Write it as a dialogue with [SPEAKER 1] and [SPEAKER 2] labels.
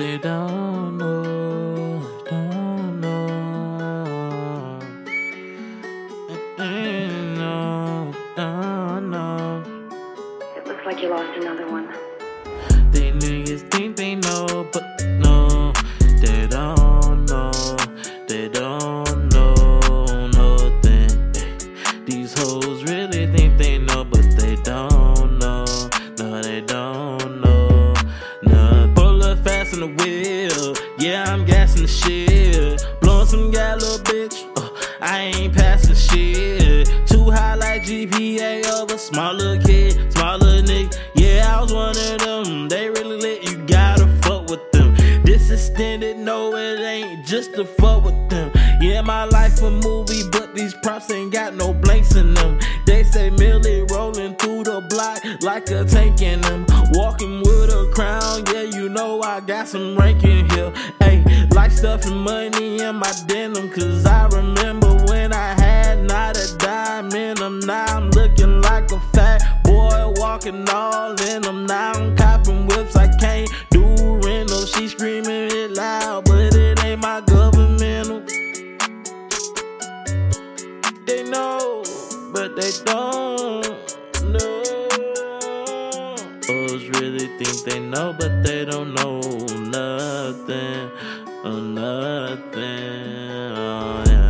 [SPEAKER 1] they don't know, don't know. Mm, No, don't know.
[SPEAKER 2] It looks like you lost another one.
[SPEAKER 1] They niggas think they know, Yeah, I'm gassing shit. Blowing some little bitch. Uh, I ain't passing shit. Too high like GPA of a smaller kid, smaller nigga. Yeah, I was one of them. They really lit, you gotta fuck with them. This extended, no, it ain't just to fuck with them. Yeah, my life a movie, but these props ain't got no blanks in them. They say Millie rolling through the block like a tank in them. Walking with a crown, yeah, you know I got some rank in here. Hey, like stuffing money in my denim, cause I remember when I had not a dime in them. Now I'm looking like a fat boy walking all in them. Now I'm copping whips, I can't do rental. She screaming it loud, but it ain't my governmental. They know, but they don't think they know, but they don't know nothing, oh, nothing. Oh, yeah.